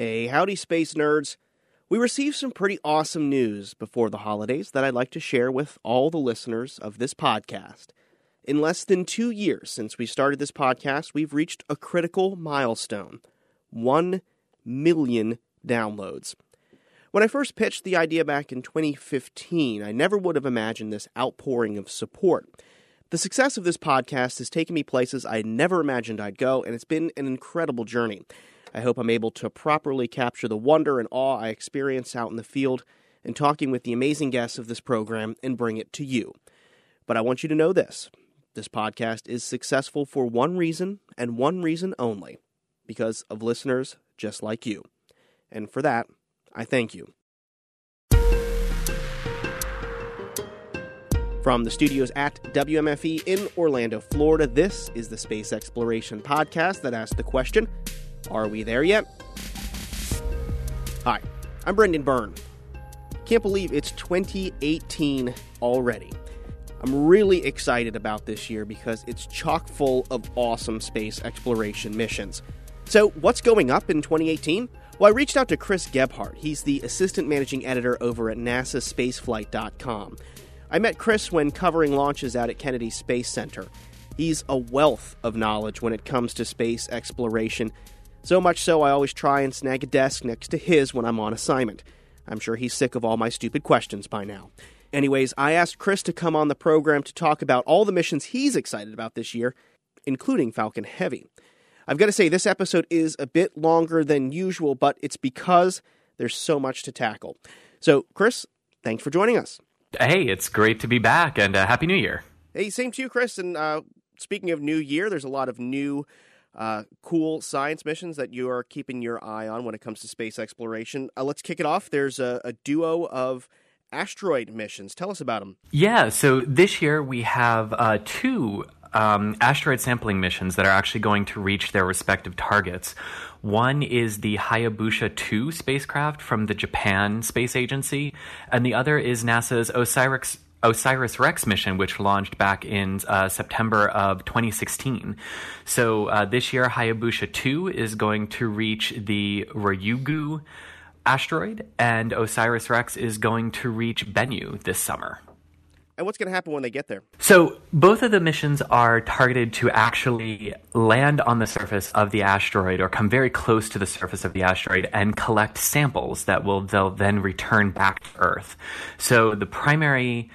Hey, howdy, space nerds. We received some pretty awesome news before the holidays that I'd like to share with all the listeners of this podcast. In less than two years since we started this podcast, we've reached a critical milestone 1 million downloads. When I first pitched the idea back in 2015, I never would have imagined this outpouring of support. The success of this podcast has taken me places I never imagined I'd go, and it's been an incredible journey. I hope I'm able to properly capture the wonder and awe I experience out in the field and talking with the amazing guests of this program and bring it to you. But I want you to know this this podcast is successful for one reason and one reason only because of listeners just like you. And for that, I thank you. From the studios at WMFE in Orlando, Florida, this is the Space Exploration Podcast that asks the question Are we there yet? Hi, I'm Brendan Byrne. Can't believe it's 2018 already. I'm really excited about this year because it's chock full of awesome space exploration missions. So, what's going up in 2018? Well, I reached out to Chris Gebhardt. He's the assistant managing editor over at NASASpaceflight.com. I met Chris when covering launches out at Kennedy Space Center. He's a wealth of knowledge when it comes to space exploration, so much so I always try and snag a desk next to his when I'm on assignment. I'm sure he's sick of all my stupid questions by now. Anyways, I asked Chris to come on the program to talk about all the missions he's excited about this year, including Falcon Heavy. I've got to say, this episode is a bit longer than usual, but it's because there's so much to tackle. So, Chris, thanks for joining us. Hey, it's great to be back and uh, Happy New Year. Hey, same to you, Chris. And uh, speaking of New Year, there's a lot of new, uh, cool science missions that you are keeping your eye on when it comes to space exploration. Uh, let's kick it off. There's a, a duo of asteroid missions. Tell us about them. Yeah, so this year we have uh, two um, asteroid sampling missions that are actually going to reach their respective targets. One is the Hayabusa 2 spacecraft from the Japan Space Agency, and the other is NASA's Osiris OSIRIS REx mission, which launched back in uh, September of 2016. So uh, this year, Hayabusa 2 is going to reach the Ryugu asteroid, and OSIRIS REx is going to reach Bennu this summer. And what's going to happen when they get there? So, both of the missions are targeted to actually land on the surface of the asteroid or come very close to the surface of the asteroid and collect samples that will they'll then return back to Earth. So, the primary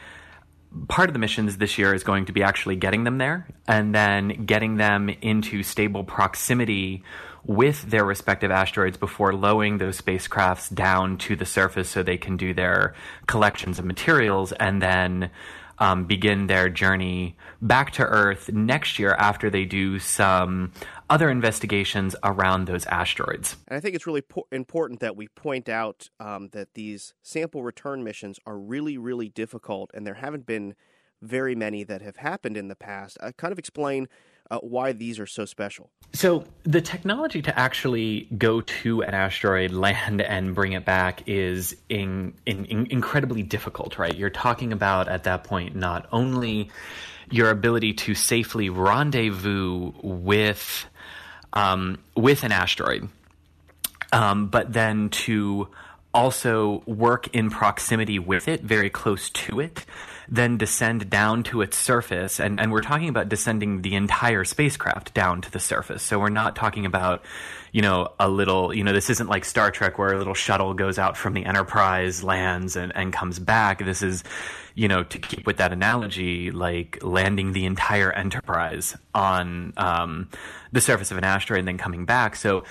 part of the missions this year is going to be actually getting them there and then getting them into stable proximity with their respective asteroids before lowering those spacecrafts down to the surface so they can do their collections of materials and then um, begin their journey back to Earth next year after they do some other investigations around those asteroids. And I think it's really po- important that we point out um, that these sample return missions are really, really difficult, and there haven't been very many that have happened in the past. Uh, kind of explain uh, why these are so special. So, the technology to actually go to an asteroid, land, and bring it back is in, in, in incredibly difficult, right? You're talking about at that point not only your ability to safely rendezvous with um, with an asteroid, um, but then to also work in proximity with it, very close to it, then descend down to its surface. And, and we're talking about descending the entire spacecraft down to the surface. So we're not talking about, you know, a little, you know, this isn't like Star Trek where a little shuttle goes out from the Enterprise, lands, and, and comes back. This is, you know, to keep with that analogy, like landing the entire Enterprise on um, the surface of an asteroid and then coming back. So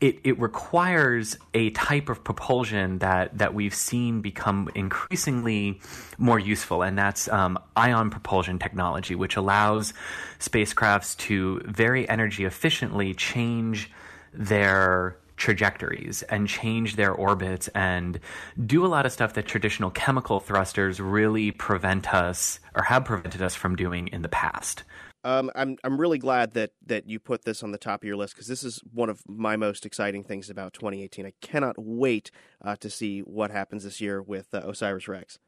it, it requires a type of propulsion that, that we've seen become increasingly more useful, and that's um, ion propulsion technology, which allows spacecrafts to very energy efficiently change their trajectories and change their orbits and do a lot of stuff that traditional chemical thrusters really prevent us or have prevented us from doing in the past. Um, I'm I'm really glad that that you put this on the top of your list because this is one of my most exciting things about 2018. I cannot wait uh, to see what happens this year with uh, OSIRIS REx.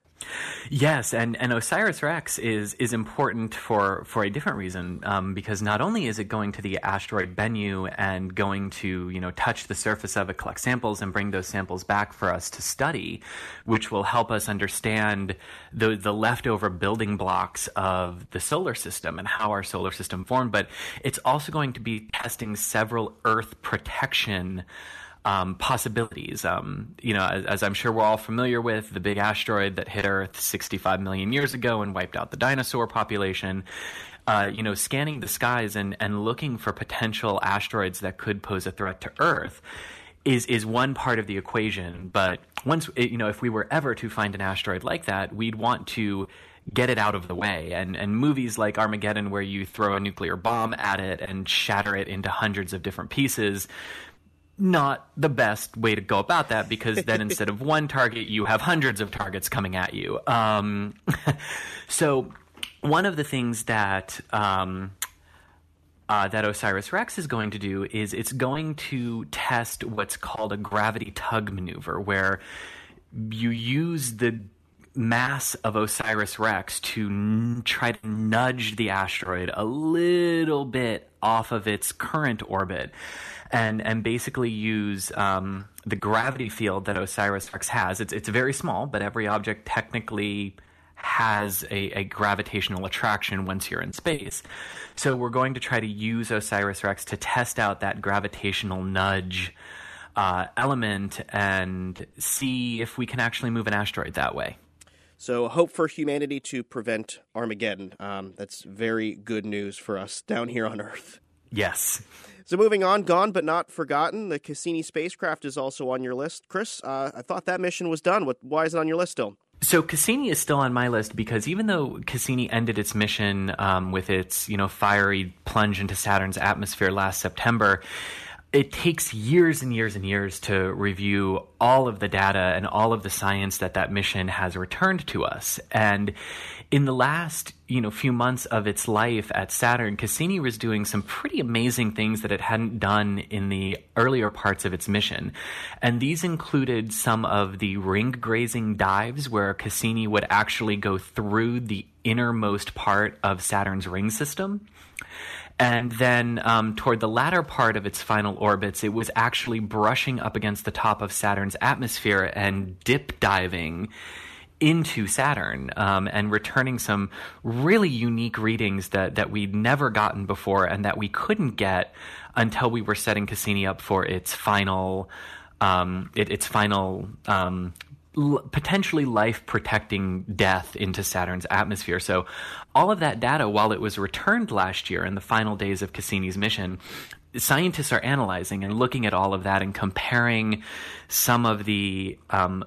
Yes, and, and Osiris Rex is is important for, for a different reason um, because not only is it going to the asteroid Bennu and going to you know touch the surface of it, collect samples, and bring those samples back for us to study, which will help us understand the the leftover building blocks of the solar system and how our solar system formed. But it's also going to be testing several Earth protection um, possibilities. Um, you know, as, as, I'm sure we're all familiar with, the big asteroid that hit Earth 65 million years ago and wiped out the dinosaur population. Uh, you know, scanning the skies and, and looking for potential asteroids that could pose a threat to Earth is is one part of the equation. But once you know, if we were ever to find an asteroid like that, we'd want to get it out of the way. And and movies like Armageddon, where you throw a nuclear bomb at it and shatter it into hundreds of different pieces, not the best way to go about that because then instead of one target, you have hundreds of targets coming at you. Um, so, one of the things that um, uh, that OSIRIS REx is going to do is it's going to test what's called a gravity tug maneuver, where you use the mass of OSIRIS REx to n- try to nudge the asteroid a little bit off of its current orbit and and basically use um, the gravity field that OSIRIS REx has. It's it's very small, but every object technically has a, a, gravitational attraction once you're in space. So we're going to try to use OSIRIS REx to test out that gravitational nudge uh, element and see if we can actually move an asteroid that way. So, hope for humanity to prevent Armageddon. Um, that's very good news for us down here on Earth. Yes. So moving on, gone but not forgotten. The Cassini spacecraft is also on your list, Chris. Uh, I thought that mission was done. What, why is it on your list still? So Cassini is still on my list because even though Cassini ended its mission um, with its you know fiery plunge into Saturn's atmosphere last September, it takes years and years and years to review all of the data and all of the science that that mission has returned to us. And in the last, you know, few months of its life at Saturn, Cassini was doing some pretty amazing things that it hadn't done in the earlier parts of its mission. And these included some of the ring grazing dives where Cassini would actually go through the innermost part of Saturn's ring system and then um, toward the latter part of its final orbits, it was actually brushing up against the top of Saturn's atmosphere and dip diving into Saturn um, and returning some really unique readings that, that we'd never gotten before and that we couldn't get until we were setting Cassini up for its final um, it, its final um, l- potentially life protecting death into Saturn's atmosphere. So, all of that data, while it was returned last year in the final days of Cassini's mission, scientists are analyzing and looking at all of that and comparing some of the um,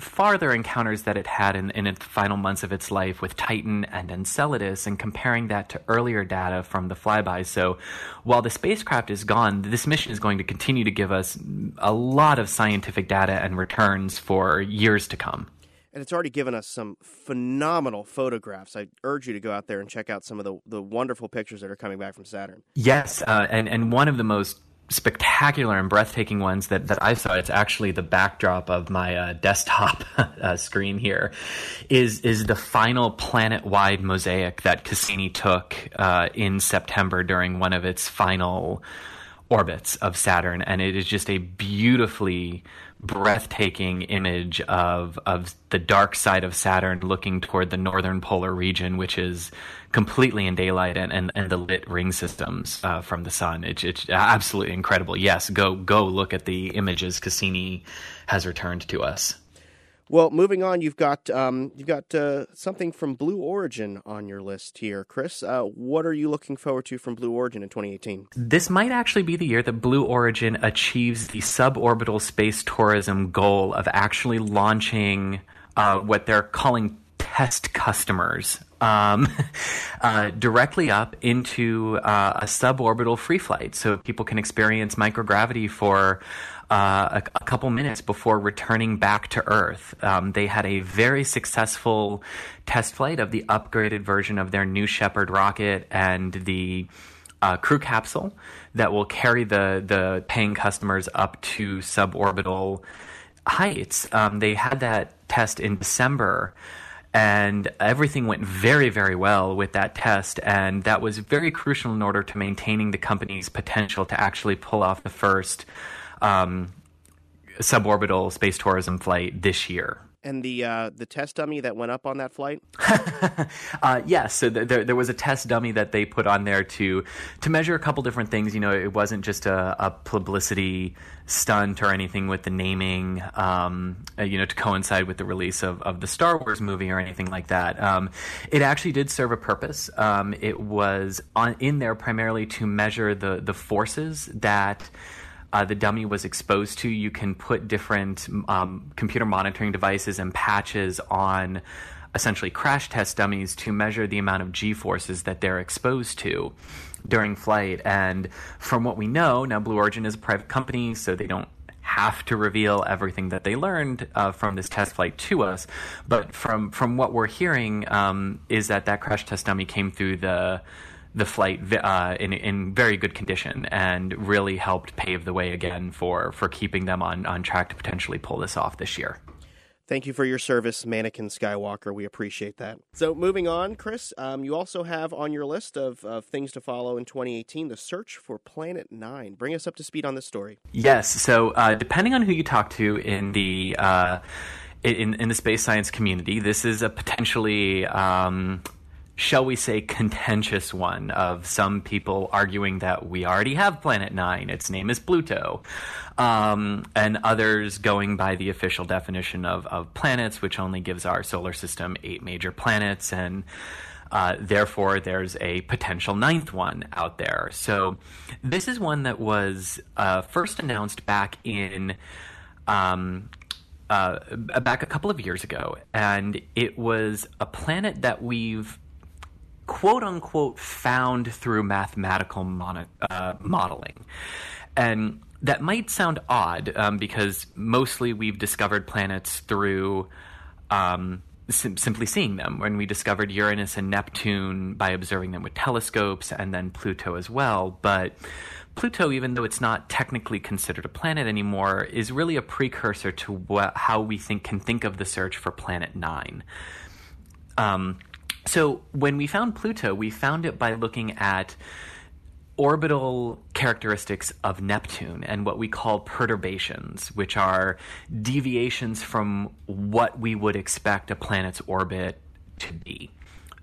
farther encounters that it had in, in its final months of its life with Titan and Enceladus and comparing that to earlier data from the flybys. So while the spacecraft is gone, this mission is going to continue to give us a lot of scientific data and returns for years to come. And it's already given us some phenomenal photographs. I urge you to go out there and check out some of the, the wonderful pictures that are coming back from Saturn. Yes, uh, and, and one of the most spectacular and breathtaking ones that, that I saw. It's actually the backdrop of my uh, desktop uh, screen here. Is is the final planet wide mosaic that Cassini took uh, in September during one of its final orbits of Saturn, and it is just a beautifully breathtaking image of of the dark side of Saturn looking toward the northern polar region, which is completely in daylight and, and, and the lit ring systems uh, from the sun. It's, it's absolutely incredible. Yes, go go look at the images Cassini has returned to us. Well, moving on, you've got um, you've got uh, something from Blue Origin on your list here, Chris. Uh, what are you looking forward to from Blue Origin in 2018? This might actually be the year that Blue Origin achieves the suborbital space tourism goal of actually launching uh, what they're calling test customers um, uh, directly up into uh, a suborbital free flight so people can experience microgravity for uh, a, a, couple minutes before returning back to Earth. Um, they had a very successful test flight of the upgraded version of their New Shepard rocket and the uh, crew capsule that will carry the, the paying customers up to suborbital heights. Um, they had that test in December and everything went very, very well with that test. And that was very crucial in order to maintaining the company's potential to actually pull off the first um, suborbital space tourism flight this year and the uh, the test dummy that went up on that flight? uh, yes, so th- there there was a test dummy that they put on there to to measure a couple different things. You know, it wasn't just a, a publicity stunt or anything with the naming, um, uh, you know, to coincide with the release of, of the Star Wars movie or anything like that. Um, it actually did serve a purpose. Um, it was on in there primarily to measure the the forces that uh, the dummy was exposed to, you can put different um, computer monitoring devices and patches on essentially crash test dummies to measure the amount of g forces that they're exposed to during flight. And from what we know, now Blue Origin is a private company, so they don't have to reveal everything that they learned uh, from this test flight to us. But from from what we're hearing, um, is that that crash test dummy came through the the flight uh, in, in very good condition and really helped pave the way again for, for keeping them on, on track to potentially pull this off this year. Thank you for your service, Mannequin Skywalker. We appreciate that. So, moving on, Chris, um, you also have on your list of, of things to follow in 2018 the search for Planet Nine. Bring us up to speed on this story. Yes. So, uh, depending on who you talk to in the uh, in in the space science community, this is a potentially um, shall we say, contentious one of some people arguing that we already have Planet Nine, its name is Pluto, um, and others going by the official definition of, of planets, which only gives our solar system eight major planets, and uh, therefore there's a potential ninth one out there. So this is one that was uh, first announced back in. Um, uh, back a couple of years ago, and it was a planet that we've quote unquote found through mathematical mon- uh, modeling. And that might sound odd um, because mostly we've discovered planets through um, sim- simply seeing them. When we discovered Uranus and Neptune by observing them with telescopes, and then Pluto as well. But Pluto, even though it's not technically considered a planet anymore, is really a precursor to what, how we think can think of the search for Planet Nine. Um, so when we found Pluto, we found it by looking at orbital characteristics of Neptune and what we call perturbations, which are deviations from what we would expect a planet's orbit to be.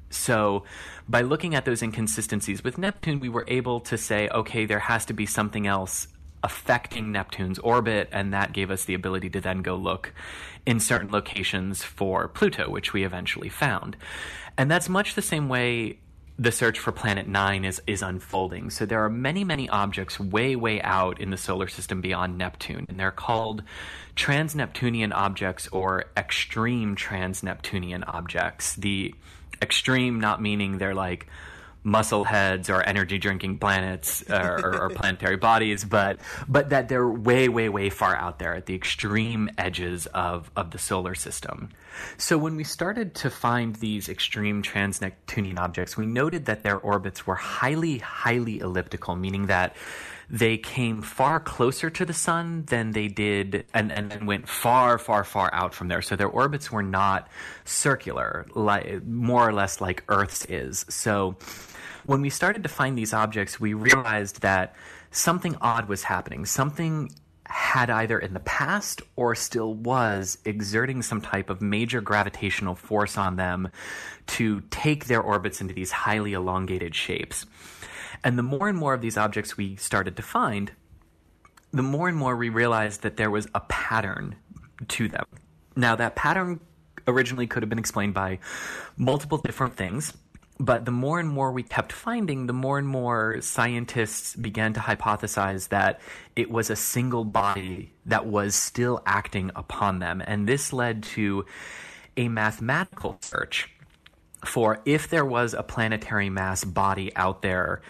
So, by looking at those inconsistencies with Neptune, we were able to say, okay, there has to be something else affecting Neptune's orbit, and that gave us the ability to then go look in certain locations for Pluto, which we eventually found. And that's much the same way the search for Planet Nine is, is unfolding. So there are many, many objects way, way out in the solar system beyond Neptune, and they're called trans Neptunian objects or extreme trans Neptunian objects. The extreme not meaning they're like muscle heads or energy drinking planets uh, or, or, or, planetary bodies, but but that they're way, way, way far out there at the extreme edges of, of the solar system. So when we started to find these extreme trans-Neptunian objects, we noted that their orbits were highly, highly elliptical, meaning that they came far closer to the sun than they did and, and then went far, far, far out from there. So their orbits were not circular, like more or less like Earth's is. So when we started to find these objects, we realized that something odd was happening. Something had either in the past or still was exerting some type of major gravitational force on them to take their orbits into these highly elongated shapes. And the more and more of these objects we started to find, the more and more we realized that there was a pattern to them. Now, that pattern originally could have been explained by multiple different things, but the more and more we kept finding, the more and more scientists began to hypothesize that it was a single body that was still acting upon them. And this led to a mathematical search for if there was a planetary mass body out there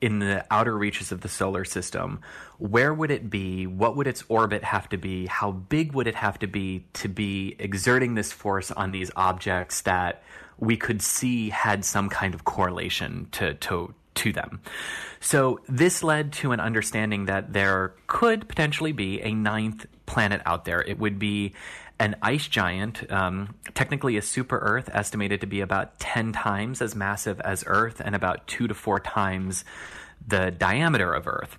in the outer reaches of the solar system, where would it be? What would its orbit have to be? How big would it have to be to be exerting this force on these objects that we could see had some kind of correlation to, to, to them. So this led to an understanding that there could potentially be a ninth planet out there. It would be an ice giant, um, technically a super Earth, estimated to be about 10 times as massive as Earth and about two to four times the diameter of Earth.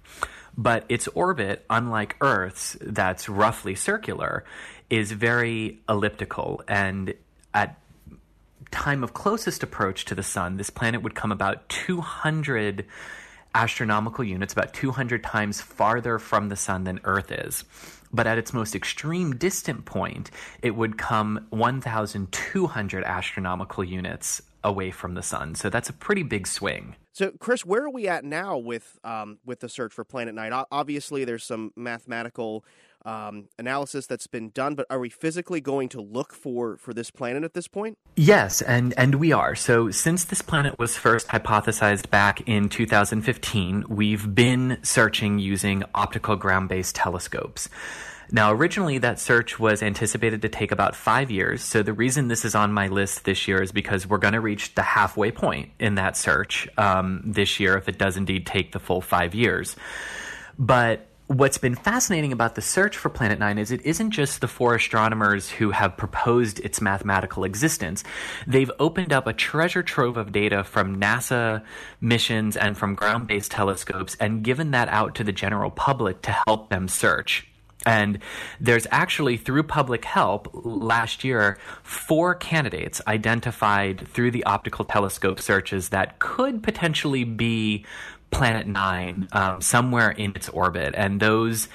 But its orbit, unlike Earth's, that's roughly circular, is very elliptical. And at time of closest approach to the sun, this planet would come about 200 astronomical units, about 200 times farther from the sun than Earth is. But at its most extreme distant point, it would come 1,200 astronomical units away from the sun. So that's a pretty big swing. So, Chris, where are we at now with um, with the search for Planet Nine? Obviously, there's some mathematical um, analysis that's been done, but are we physically going to look for for this planet at this point? Yes, and and we are. So since this planet was first hypothesized back in 2015, we've been searching using optical ground-based telescopes. Now, originally, that search was anticipated to take about five years. So, the reason this is on my list this year is because we're going to reach the halfway point in that search um, this year if it does indeed take the full five years. But what's been fascinating about the search for Planet Nine is it isn't just the four astronomers who have proposed its mathematical existence. They've opened up a treasure trove of data from NASA missions and from ground based telescopes and given that out to the general public to help them search. And there's actually, through public help, last year, four candidates identified through the optical telescope searches that could potentially be Planet Nine um, somewhere in its orbit. And those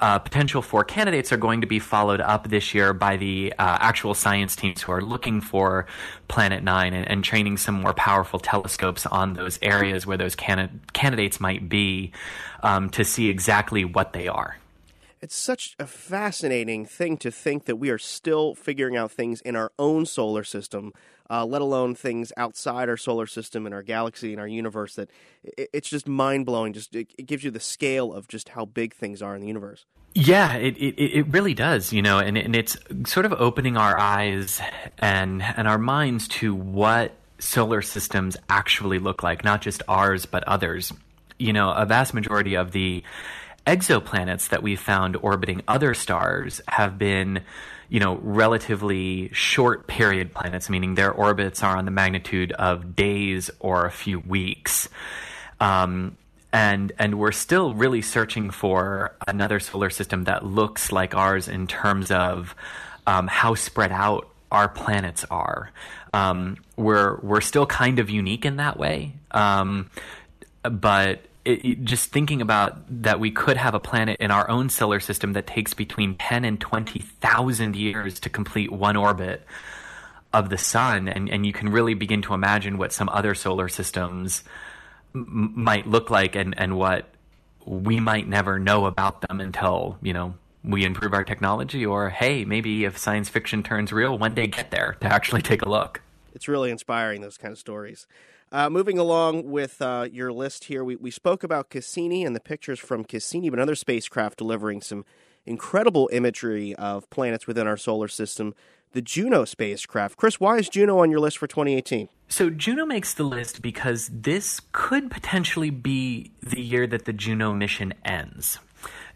uh, potential four candidates are going to be followed up this year by the uh, actual science teams who are looking for Planet Nine and, and, training some more powerful telescopes on those areas where those can- candidates might be um, to see exactly what they are it's such a fascinating thing to think that we are still figuring out things in our own solar system, uh, let alone things outside our solar system and our galaxy and our universe. That it, it's just mind blowing. Just it, it, gives you the scale of just how big things are in the universe. Yeah, it it, it really does. You know, and and it's sort of opening our eyes and and our minds to what solar systems actually look like, not just ours but others. You know, a vast majority of the exoplanets that we've found orbiting other stars have been you know relatively short period planets meaning their orbits are on the magnitude of days or a few weeks um, and and we're still really searching for another solar system that looks like ours in terms of um, how spread out our planets are. Um, we're we're still kind of unique in that way, um, but it, just thinking about that we could have a planet in our own solar system that takes between 10 and 20,000 years to complete one orbit of the sun and, and you can really begin to imagine what some other solar systems m- might look like and, and what we might never know about them until you know we improve our technology or hey maybe if science fiction turns real one day get there to actually take a look. It's really inspiring those kind of stories uh, moving along with uh, your list here, we, we spoke about Cassini and the pictures from Cassini, but another spacecraft delivering some incredible imagery of planets within our solar system, the Juno spacecraft. Chris, why is Juno on your list for 2018? So, Juno makes the list because this could potentially be the year that the Juno mission ends.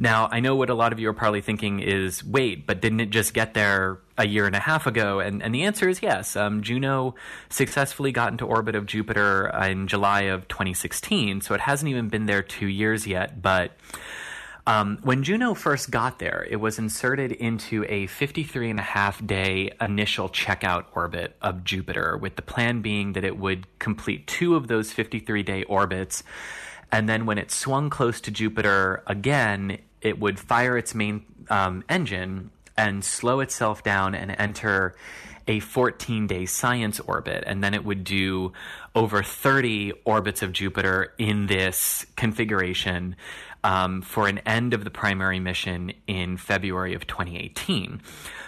Now, I know what a lot of you are probably thinking is wait, but didn't it just get there a year and a half ago? And, and the answer is yes. Um, Juno successfully got into orbit of Jupiter in July of 2016, so it hasn't even been there two years yet. But um, when Juno first got there, it was inserted into a 53 and a half day initial checkout orbit of Jupiter, with the plan being that it would complete two of those 53 day orbits. And then when it swung close to Jupiter again, it would fire its main um, engine and slow itself down and enter a 14 day science orbit. And then it would do over 30 orbits of Jupiter in this configuration um, for an end of the primary mission in February of 2018.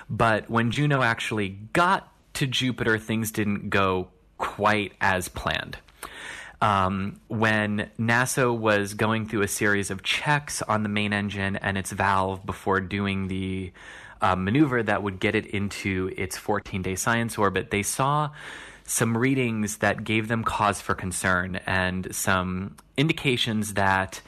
But when Juno actually got to Jupiter, things didn't go quite as planned um, when NASA was going through a series of checks on the main engine and its valve before doing the uh, maneuver that would get it into its 14 day science orbit, they saw some readings that gave them cause for concern and some indications that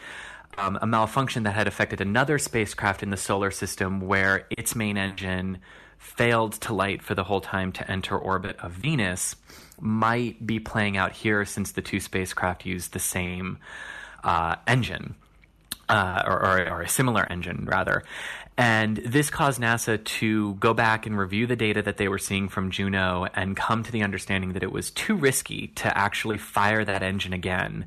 um, a malfunction that had affected another spacecraft in the solar system where its main engine failed to light for the whole time to enter orbit of Venus might be playing out here since the two spacecraft used the same uh, engine. Uh, or, or, or, a similar engine, rather. And this caused NASA to go back and review the data that they were seeing from Juno and come to the understanding that it was too risky to actually fire that engine again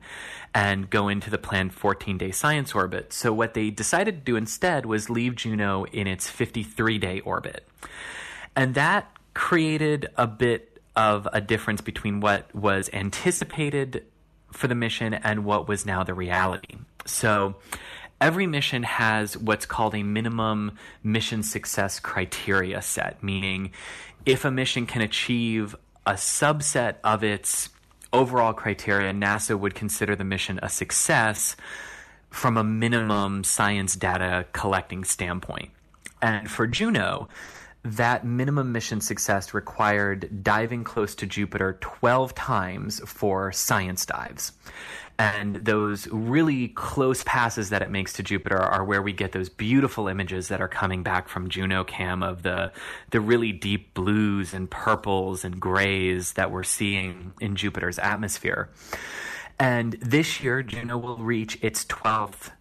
and go into the planned 14 day science orbit. So, what they decided to do instead was leave Juno in its 53 day orbit. And that created a bit of a difference between what was anticipated for the mission and what was now the reality. So, every mission has what's called a minimum mission success criteria set, meaning if a mission can achieve a subset of its overall criteria, NASA would consider the mission a success from a minimum science data collecting standpoint. And for Juno, that minimum mission success required diving close to Jupiter 12 times for science dives. And those really close passes that it makes to Jupiter are where we get those beautiful images that are coming back from JunoCam of the the really deep blues and purples and grays that we're seeing in Jupiter's atmosphere. And this year, Juno will reach its 12th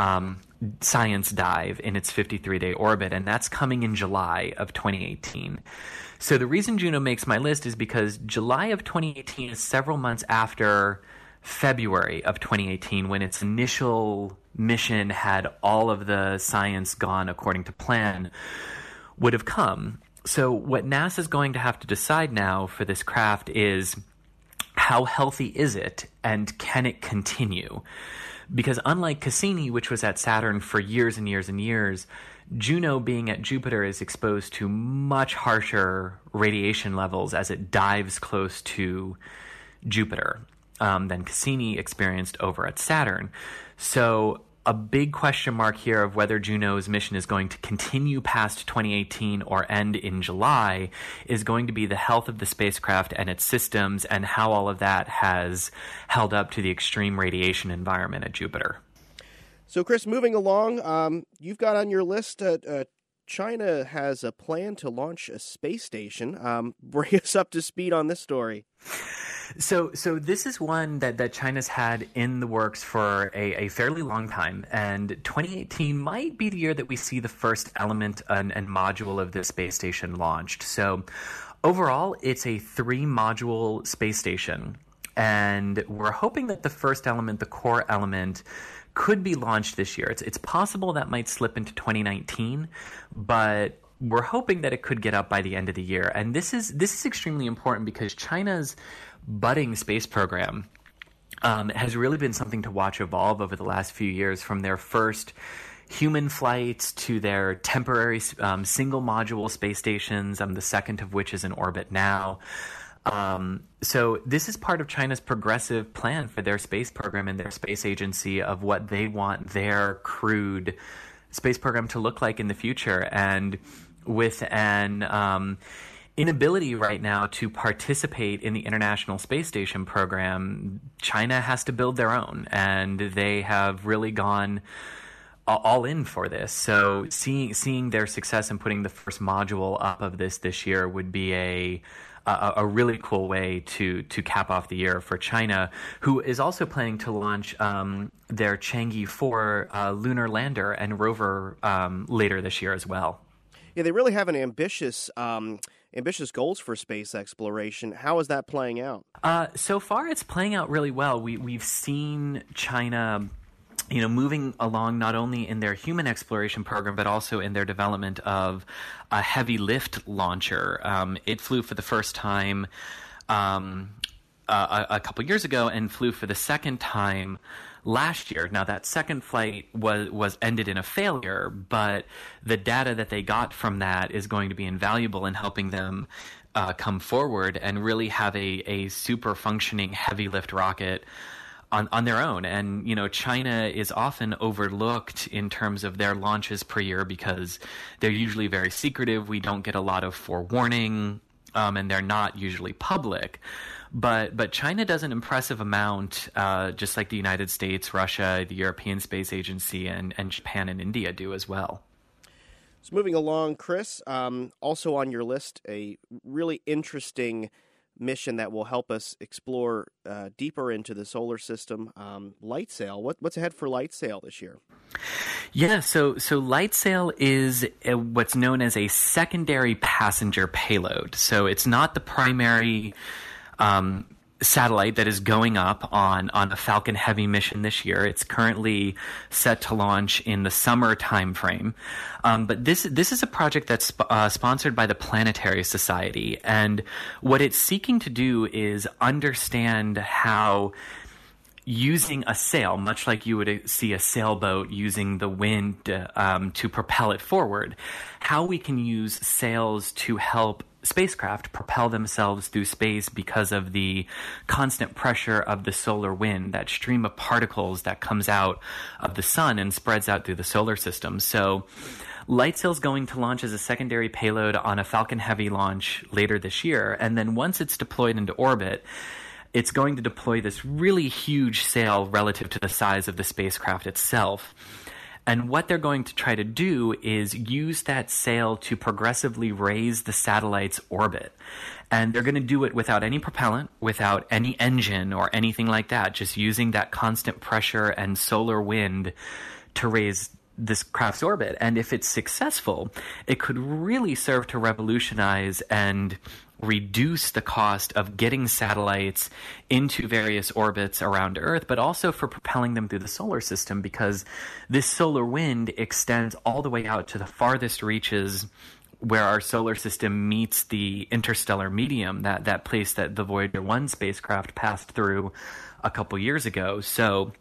um, science dive in its 53 day orbit, and that's coming in July of 2018. So the reason Juno makes my list is because July of 2018 is several months after February of 2018 when its initial mission had all of the science gone according to plan would have come. So, what NASA is going to have to decide now for this craft is how healthy is it and can it continue? Because unlike Cassini, which was at Saturn for years and years and years, Juno being at Jupiter is exposed to much harsher radiation levels as it dives close to Jupiter um, than Cassini experienced over at Saturn. So, a big question mark here of whether Juno's mission is going to continue past 2018 or end in July is going to be the health of the spacecraft and its systems and how all of that has held up to the extreme radiation environment at Jupiter. So, Chris, moving along, um, you've got on your list uh, uh, China has a plan to launch a space station. Um, bring us up to speed on this story. So, so this is one that, that China's had in the works for a, a fairly long time, and 2018 might be the year that we see the first element and, and module of this space station launched. So, overall, it's a three module space station, and we're hoping that the first element, the core element, could be launched this year. It's it's possible that might slip into 2019, but we're hoping that it could get up by the end of the year. And this is this is extremely important because China's budding space program um, has really been something to watch evolve over the last few years from their first human flights to their temporary um, single module space stations, um, the second of which is in orbit now. Um, so this is part of China's progressive plan for their space program and their space agency of what they want their crewed space program to look like in the future. And with an um, inability right now to participate in the International Space Station program, China has to build their own, and they have really gone all in for this. So seeing seeing their success in putting the first module up of this this year would be a a, a, really cool way to to cap off the year for China, who is also planning to launch um, their Chang'e 4 uh, lunar lander and rover um, later this year as well. Yeah, they really have an ambitious. Um ambitious goals for space exploration. How is that playing out? Uh, so far, it's playing out really well. We we've seen China you know, moving along not only in their human exploration program, but also in their development of a heavy lift launcher. Um, it flew for the first time um, a, a, couple years ago and flew for the second time last year. Now that second flight was was ended in a failure, but the data that they got from that is going to be invaluable in helping them uh, come forward and really have a a super functioning heavy lift rocket. On, on their own. And, you know, China is often overlooked in terms of their launches per year because they're usually very secretive. We don't get a lot of forewarning um, and they're not usually public. But but China does an impressive amount, uh, just like the United States, Russia, the European Space Agency, and and Japan and India do as well. So moving along, Chris, um, also on your list, a really interesting mission that will help us explore uh, deeper into the solar system. Um, LightSail. What, what's ahead for LightSail this year? Yeah, so so LightSail is a, what's known as a secondary passenger payload. So it's not the primary um, satellite that is going up on on a Falcon Heavy mission this year. It's currently set to launch in the summer timeframe. Um, but this this is a project that's uh, sponsored by the Planetary Society, and what it's seeking to do is understand how using a sail, much like you would see a sailboat using the wind um, to propel it forward, how we can use sails to help spacecraft propel themselves through space because of the constant pressure of the solar wind, that stream of particles that comes out of the sun and spreads out through the solar system. So, LightSail is going to launch as a secondary payload on a Falcon Heavy launch later this year. And then once it's deployed into orbit, it's going to deploy this really huge sail relative to the size of the spacecraft itself and what they're going to try to do is use that sail to progressively raise the satellite's orbit. And they're going to do it without any propellant, without any engine or anything like that, just using that constant pressure and solar wind to raise this craft's orbit. And if it's successful, it could really serve to revolutionize and reduce the cost of getting satellites into various orbits around Earth, but also for propelling them through the solar system because this solar wind extends all the way out to the farthest reaches where our solar system meets the interstellar medium, that, that place that the Voyager 1 spacecraft passed through a couple years ago. So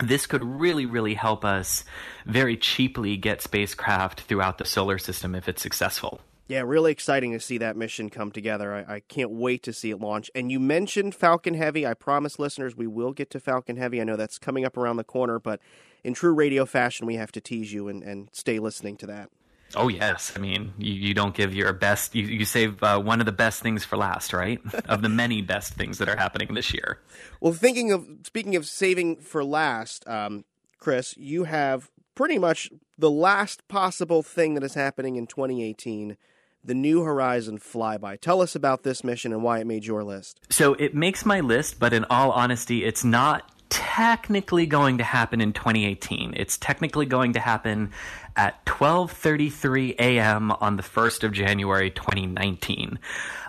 this could really, really help us very cheaply get spacecraft throughout the solar system if it's successful. Yeah, really exciting to see that mission come together. I, I, can't wait to see it launch. And you mentioned Falcon Heavy. I promise listeners we will get to Falcon Heavy. I know that's coming up around the corner, but in true radio fashion, we have to tease you and, and stay listening to that. Oh yes, I mean you, you don't give your best. You, you save uh, one of the best things for last, right? of the many best things that are happening this year. Well, thinking of speaking of saving for last, um, Chris, you have pretty much the last possible thing that is happening in 2018 the New Horizon flyby. Tell us about this mission and why it made your list. So it makes my list, but in all honesty, it's not technically going to happen in 2018. It's technically going to happen at 12:33 a.m. on the 1st of January 2019.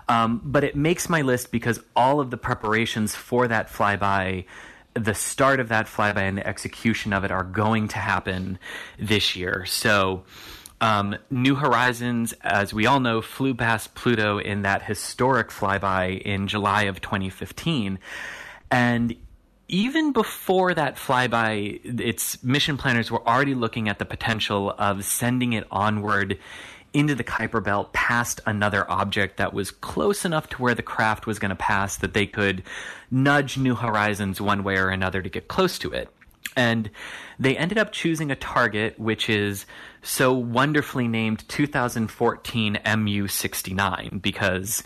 Um, but it makes my list because all of the preparations for that flyby the start of that flyby and the execution of it are going to happen this year. So um, New Horizons, as we all know, flew past Pluto in that historic flyby in July of 2015. And even before that flyby, its mission planners were already looking at the potential of sending it onward into the Kuiper Belt past another object that was close enough to where the craft was going to pass that they could nudge New Horizons one way or another to get close to it. And they ended up choosing a target which is so wonderfully named 2014 MU69 because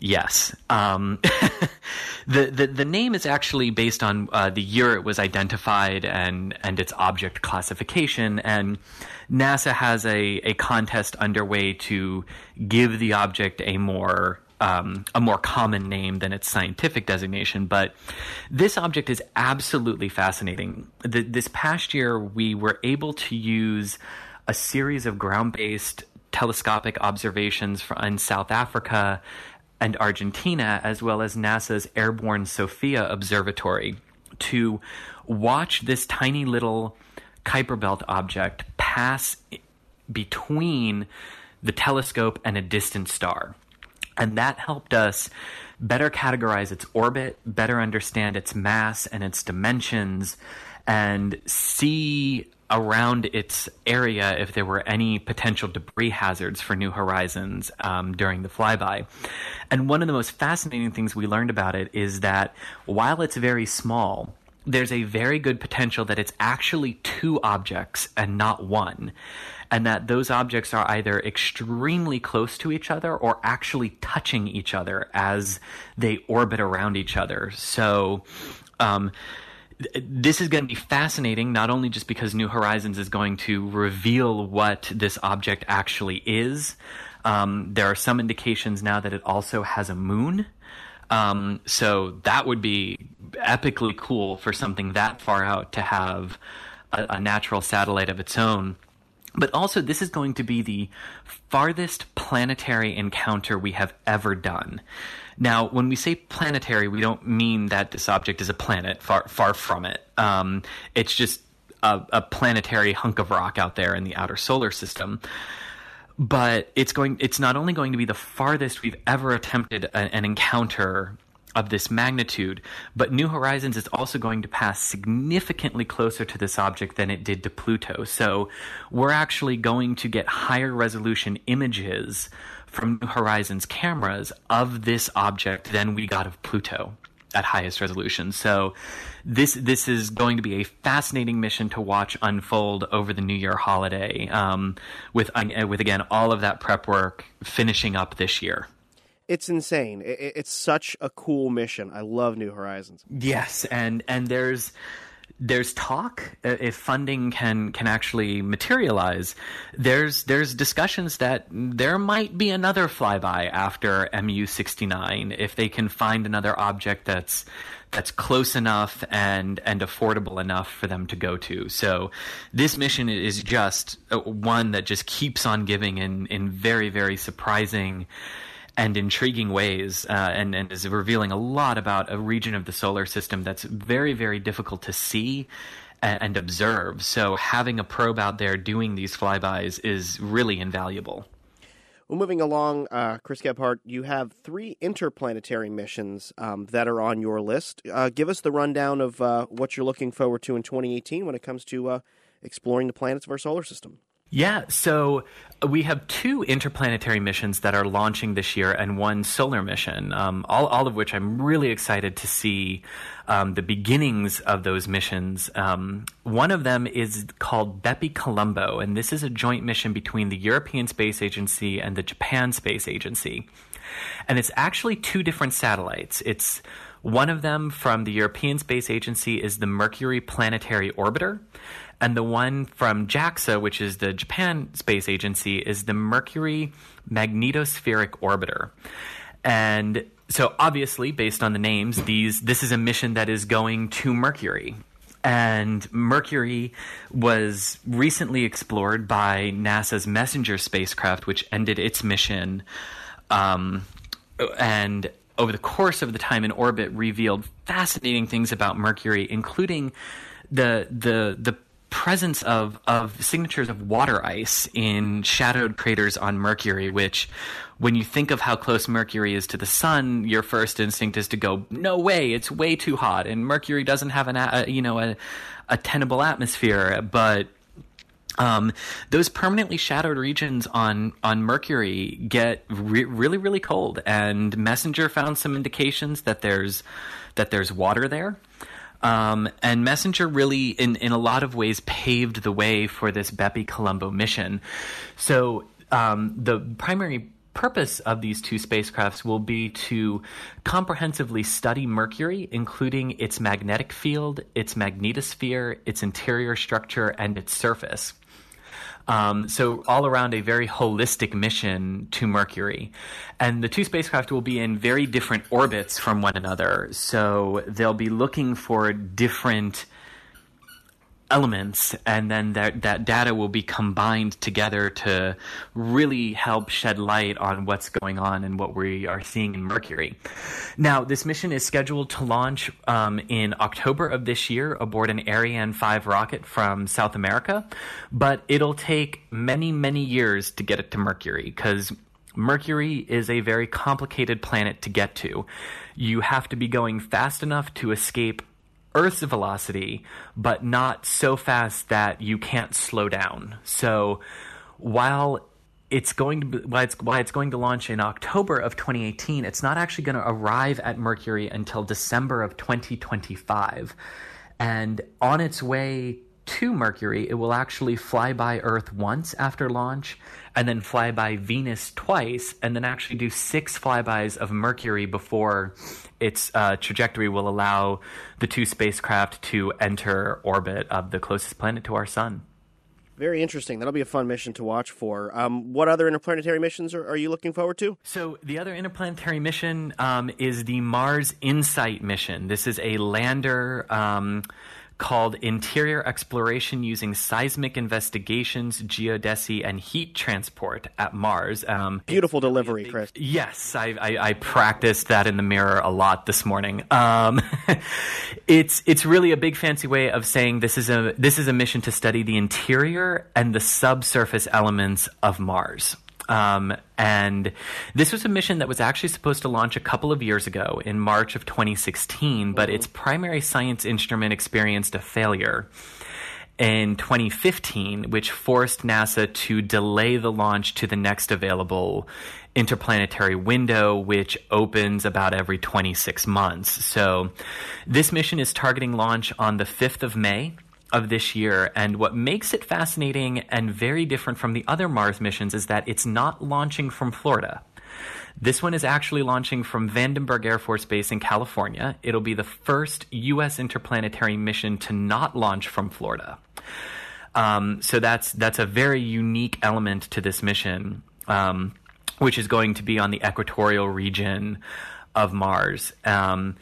yes um, the, the the name is actually based on uh, the year it was identified and and its object classification. And NASA has a, a contest underway to give the object a more um, a more common name than its scientific designation, but this object is absolutely fascinating. The, this past year, we were able to use a series of ground based telescopic observations in South Africa and Argentina, as well as NASA's Airborne SOFIA Observatory, to watch this tiny little Kuiper Belt object pass between the telescope and a distant star. And that helped us better categorize its orbit, better understand its mass and its dimensions, and see around its area if there were any potential debris hazards for New Horizons um, during the flyby. And one of the most fascinating things we learned about it is that while it's very small, there's a very good potential that it's actually two objects and not one. And that those objects are either extremely close to each other or actually touching each other as they orbit around each other. So, um, this is going to be fascinating, not only just because New Horizons is going to reveal what this object actually is. Um, there are some indications now that it also has a moon. Um, so that would be epically cool for something that far out to have a, a natural satellite of its own. But also, this is going to be the farthest planetary encounter we have ever done. Now, when we say planetary, we don't mean that this object is a planet. Far, far from it. Um, it's just a, a, planetary hunk of rock out there in the outer solar system. But it's going. It's not only going to be the farthest we've ever attempted an encounter of this magnitude, but New Horizons is also going to pass significantly closer to this object than it did to Pluto. So we're actually going to get higher resolution images from New Horizons cameras of this object than we got of Pluto at highest resolution. So this this is going to be a fascinating mission to watch unfold over the New Year holiday. Um, with uh, with again all of that prep work finishing up this year. It's insane. It's such a cool mission. I love New Horizons. Yes, and and there's there's talk uh, if funding can can actually materialize there's there's discussions that there might be another flyby after MU69 if they can find another object that's that's close enough and and affordable enough for them to go to so this mission is just uh, one that just keeps on giving in in very very surprising and intriguing ways, uh, and, and is revealing a lot about a region of the solar system that's very, very difficult to see and, and observe. So having a probe out there doing these flybys is really invaluable. Well, moving along, uh, Chris Gebhardt, you have three interplanetary missions um, that are on your list. Uh, give us the rundown of uh, what you're looking forward to in 2018 when it comes to uh, exploring the planets of our solar system. Yeah, so we have two interplanetary missions that are launching this year and one solar mission, um, all, all of which I'm really excited to see um, the beginnings of those missions. Um, one of them is called Bepi Colombo, and this is a joint mission between the European Space Agency and the Japan Space Agency. And it's actually two different satellites. It's one of them from the European Space Agency is the Mercury Planetary Orbiter, and the one from JAXA, which is the Japan Space Agency, is the Mercury Magnetospheric Orbiter. And so obviously, based on the names, these this is a mission that is going to Mercury. And Mercury was recently explored by NASA's Messenger spacecraft, which ended its mission. Um, and over the course of the time in orbit, revealed fascinating things about Mercury, including the the the presence of, of signatures of water ice in shadowed craters on Mercury, which, when you think of how close Mercury is to the sun, your first instinct is to go, no way, it's way too hot, and Mercury doesn't have an, a, you know, a, a tenable atmosphere, but um, those permanently shadowed regions on on Mercury get re- really really cold, and Messenger found some indications that there's that there's water there. Um, and Messenger really, in, in a lot of ways, paved the way for this Bepi Colombo mission. So um, the primary purpose of these two spacecrafts will be to comprehensively study Mercury, including its magnetic field, its magnetosphere, its interior structure, and its surface. Um, so all around a very holistic mission to Mercury. And the two spacecraft will be in very different orbits from one another. So they'll be looking for different elements and then that that data will be combined together to really help shed light on what's going on and what we are seeing in Mercury. Now, this mission is scheduled to launch um, in October of this year aboard an Ariane 5 rocket from South America, but it'll take many, many years to get it to Mercury because Mercury is a very complicated planet to get to. You have to be going fast enough to escape Earth's velocity, but not so fast that you can't slow down. So while it's going to be, why it's why it's going to launch in October of 2018, it's not actually going to arrive at Mercury until December of 2025. And on its way to Mercury, it will actually fly by Earth once after launch, and then fly by Venus twice, and then actually do six flybys of Mercury before its uh, trajectory will allow the two spacecraft to enter orbit of the closest planet to our sun. Very interesting. That'll be a fun mission to watch for. Um, what other interplanetary missions are, are, you looking forward to? So, the other interplanetary mission um, is the Mars InSight mission. This is a lander. Um, called Interior Exploration Using Seismic Investigations, Geodesy, and Heat Transport at Mars. Um, Beautiful delivery, Chris. Yes, I, I, I, practiced that in the mirror a lot this morning. Um, it's it's really a big fancy way of saying this is a this is a mission to study the interior and the subsurface elements of Mars. Um, and this was a mission that was actually supposed to launch a couple of years ago in March of 2016, but its primary science instrument experienced a failure in 2015, which forced NASA to delay the launch to the next available interplanetary window, which opens about every 26 months. So this mission is targeting launch on the 5th of May of this year. And what makes it fascinating and very different from the other Mars missions is that it's not launching from Florida. This one is actually launching from Vandenberg Air Force Base in California. It'll be the first U.S. interplanetary mission to not launch from Florida. Um, so that's that's a very unique element to this mission, um, which is going to be on the equatorial region of Mars. Um,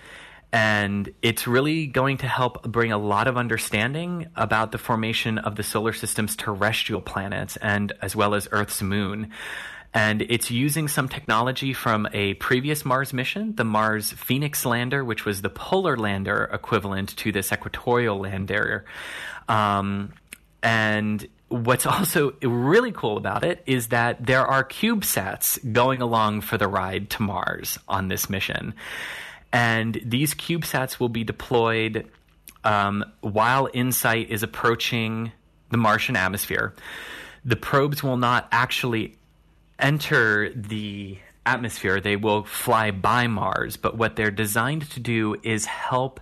and it's really going to help bring a lot of understanding about the formation of the solar system's terrestrial planets and as well as Earth's moon. And it's using some technology from a previous Mars mission, the Mars Phoenix lander, which was the polar lander equivalent to this equatorial lander. Um, and what's also really cool about it is that there are CubeSats going along for the ride to Mars on this mission. And these CubeSats will be deployed um, while InSight is approaching the Martian atmosphere. The probes will not actually enter the atmosphere, they will fly by Mars. But what they're designed to do is help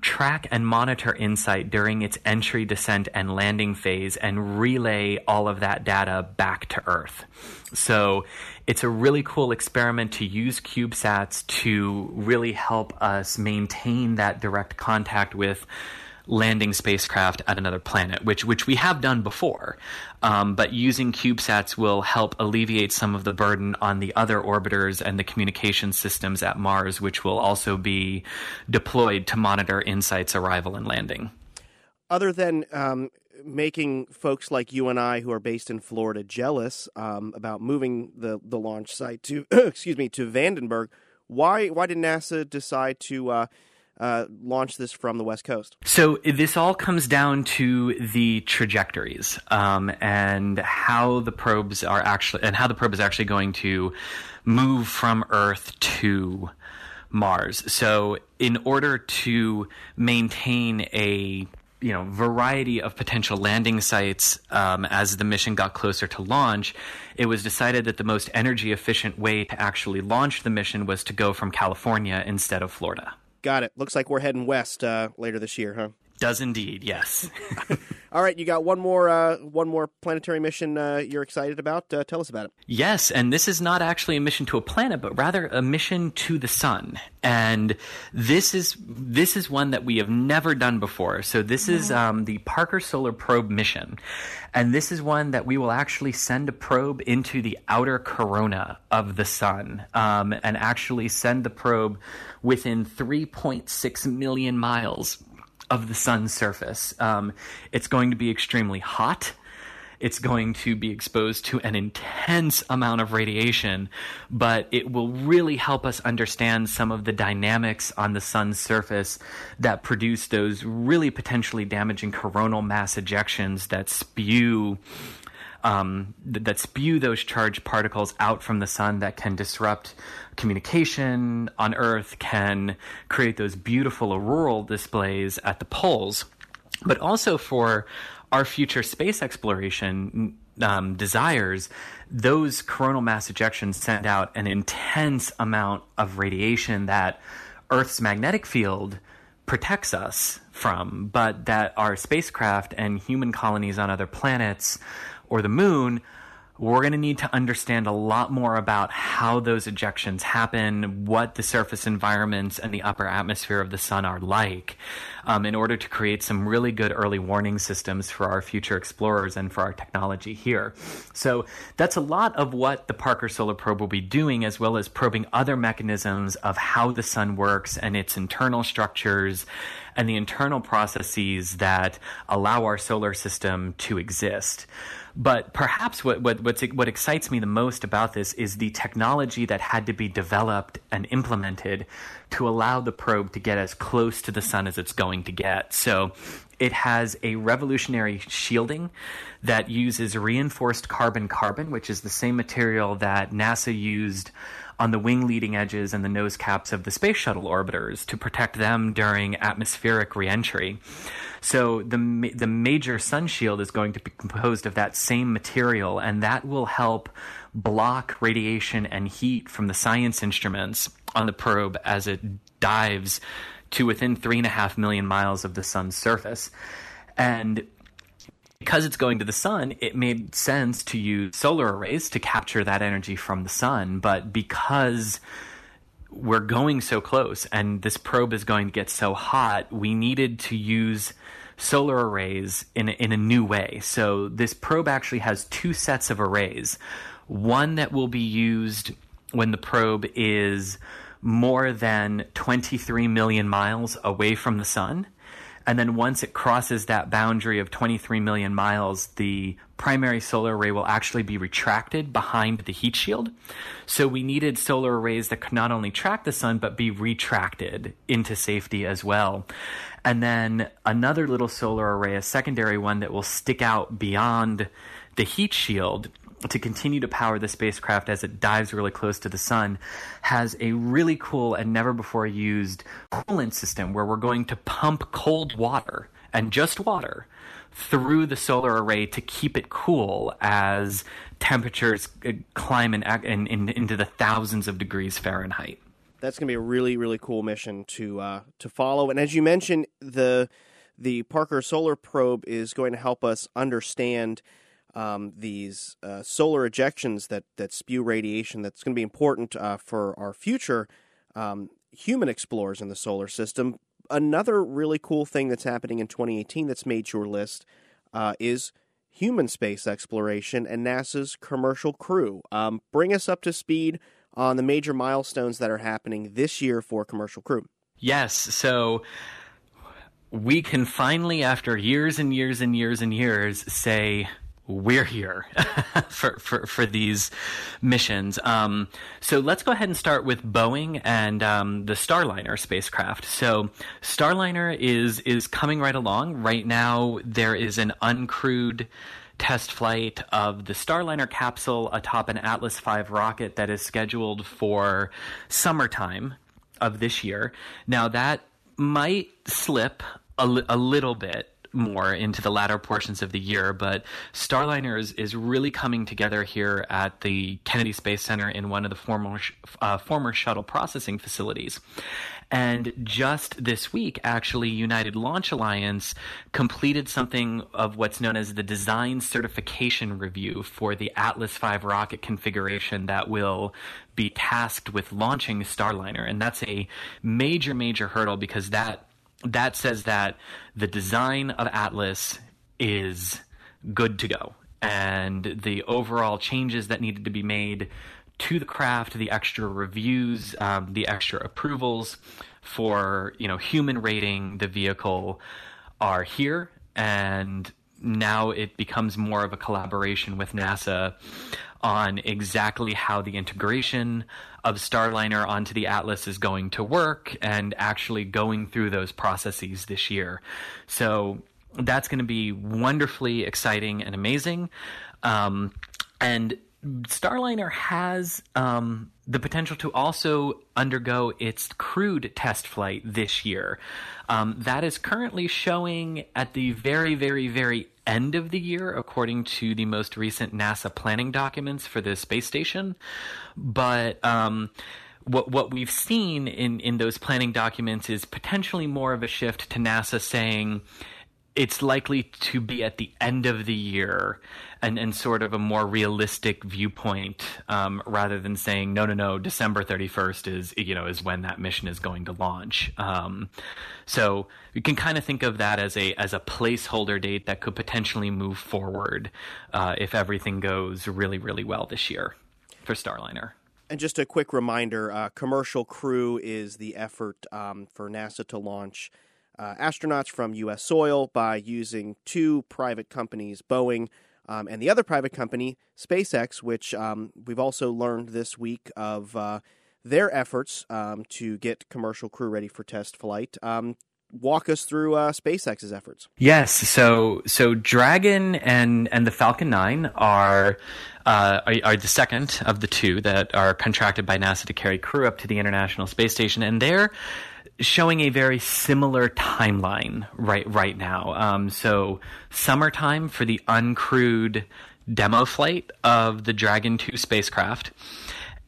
track and monitor InSight during its entry, descent, and landing phase and relay all of that data back to Earth. So it's a really cool experiment to use CubeSats to really help us maintain that direct contact with landing spacecraft at another planet, which which we have done before. Um, but using CubeSats will help alleviate some of the burden on the other orbiters and the communication systems at Mars, which will also be deployed to monitor InSight's arrival and landing. Other than um, making folks like you and I, who are based in Florida, jealous um, about moving the the launch site to excuse me to Vandenberg, why why did NASA decide to uh, uh, launch this from the West Coast? So this all comes down to the trajectories um, and how the probes are actually and how the probe is actually going to move from Earth to Mars. So in order to maintain a you know variety of potential landing sites um, as the mission got closer to launch it was decided that the most energy efficient way to actually launch the mission was to go from california instead of florida Got it. Looks like we're heading west uh, later this year, huh? Does indeed, yes. All right, you got one more uh, one more planetary mission uh, you're excited about. Uh, tell us about it. Yes, and this is not actually a mission to a planet, but rather a mission to the sun. And this is this is one that we have never done before. So this is um, the Parker Solar Probe mission, and this is one that we will actually send a probe into the outer corona of the sun, um, and actually send the probe within 3.6 million miles of the sun's surface. Um, it's going to be extremely hot. It's going to be exposed to an intense amount of radiation, but it will really help us understand some of the dynamics on the sun's surface that produce those really potentially damaging coronal mass ejections that spew um, that spew those charged particles out from the sun that can disrupt communication on Earth, can create those beautiful auroral displays at the poles, but also for our future space exploration um, desires, those coronal mass ejections send out an intense amount of radiation that Earth's magnetic field protects us from, but that our spacecraft and human colonies on other planets or the moon we're going to need to understand a lot more about how those ejections happen, what the surface environments and the upper atmosphere of the sun are like, um, in order to create some really good early warning systems for our future explorers and for our technology here. So that's a lot of what the Parker Solar Probe will be doing, as well as probing other mechanisms of how the sun works and its internal structures and the internal processes that allow our solar system to exist. But perhaps what, what, what excites me the most about this is the technology that had to be developed and implemented to allow the probe to get as close to the sun as it's going to get. So it has a revolutionary shielding that uses reinforced carbon carbon, which is the same material that NASA used on the wing leading edges and the nose caps of the space shuttle orbiters to protect them during atmospheric reentry. So the the major sun shield is going to be composed of that same material, and that will help block radiation and heat from the science instruments on the probe as it dives to within three and a half million miles of the sun's surface. And because it's going to the sun, it made sense to use solar arrays to capture that energy from the sun. But because we're going so close and this probe is going to get so hot, we needed to use solar arrays in in a new way. So this probe actually has two sets of arrays. One that will be used when the probe is more than 23 million miles away from the sun and then once it crosses that boundary of 23 million miles, the primary solar array will actually be retracted behind the heat shield. So we needed solar arrays that could not only track the sun, but be retracted into safety as well. And then another little solar array, a secondary one that will stick out beyond the heat shield to continue to power the spacecraft as it dives really close to the sun has a really cool and never before used coolant system where we're going to pump cold water and just water through the solar array to keep it cool as temperatures uh, climb in, in, in, into the thousands of degrees Fahrenheit. That's going to be a really really cool mission to uh, to follow. And as you mentioned, the the Parker Solar Probe is going to help us understand um, these uh, solar ejections that, that spew radiation that's going to be important uh, for our future um, human explorers in the solar system. Another really cool thing that's happening in 2018 that's made your list uh, is human space exploration and NASA's commercial crew. Um, bring us up to speed on the major milestones that are happening this year for commercial crew. Yes. So we can finally, after years and years and years and years, say we're here for, for, for these missions. Um, so let's go ahead and start with Boeing and um, the Starliner spacecraft. So Starliner is is coming right along. Right now, there is an uncrewed test flight of the Starliner capsule atop an Atlas V rocket that is scheduled for summertime of this year. Now that might slip a, li- a little bit more into the latter portions of the year. But Starliner is, is really coming together here at the Kennedy Space Center in one of the former uh, former shuttle processing facilities. And just this week, actually, United Launch Alliance completed something of what's known as the Design Certification Review for the Atlas V rocket configuration that will be tasked with launching Starliner. And that's a major, major hurdle because that that says that the design of Atlas is good to go. And the overall changes that needed to be made to the craft, the extra reviews, um, the extra approvals for you know human rating the vehicle are here, and now it becomes more of a collaboration with NASA on exactly how the integration of Starliner onto the Atlas is going to work and actually going through those processes this year. So that's going to be wonderfully exciting and amazing. Um, and Starliner has um, the potential to also undergo its crewed test flight this year. Um, that is currently showing at the very, very, very end of the year, according to the most recent NASA planning documents for the space station. But um, what what we've seen in in those planning documents is potentially more of a shift to NASA saying it's likely to be at the end of the year and, and sort of a more realistic viewpoint um, rather than saying no no no December 31st is you know is when that mission is going to launch um, so you can kind of think of that as a as a placeholder date that could potentially move forward uh, if everything goes really really well this year for Starliner. And just a quick reminder uh, Commercial Crew is the effort um, for NASA to launch uh, astronauts from U.S. soil by using two private companies, Boeing um, and the other private company, SpaceX, which um, we've also learned this week of uh, their efforts um, to get commercial crew ready for test flight. Walk us through uh, SpaceX's efforts. Yes, so so Dragon and and the Falcon 9 are, uh, are, are the second of the two that are contracted by NASA to carry crew up to the International Space Station, and they're showing a very similar timeline right right now. Um, so summertime for the uncrewed demo flight of the Dragon 2 spacecraft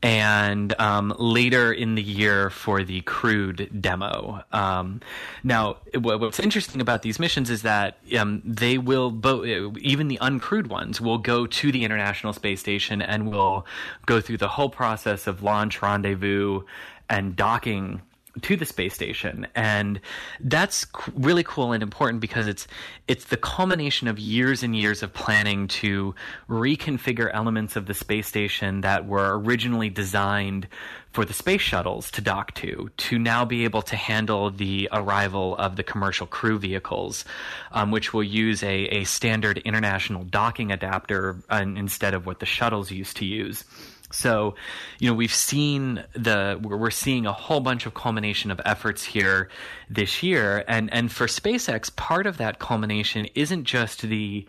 and um, later in the year for the crewed demo. Um, now, what's interesting about these missions is that um, they will, bo- even the uncrewed ones, will go to the International Space Station and will go through the whole process of launch, rendezvous, and docking to the space station. And that's really cool and important because it's it's the culmination of years and years of planning to reconfigure elements of the space station that were originally designed for the space shuttles to dock to to now be able to handle the arrival of the commercial crew vehicles um, which will use a, a standard international docking adapter uh, instead of what the shuttles used to use so, you know, we've seen the we're seeing a whole bunch of culmination of efforts here this year, and and for SpaceX, part of that culmination isn't just the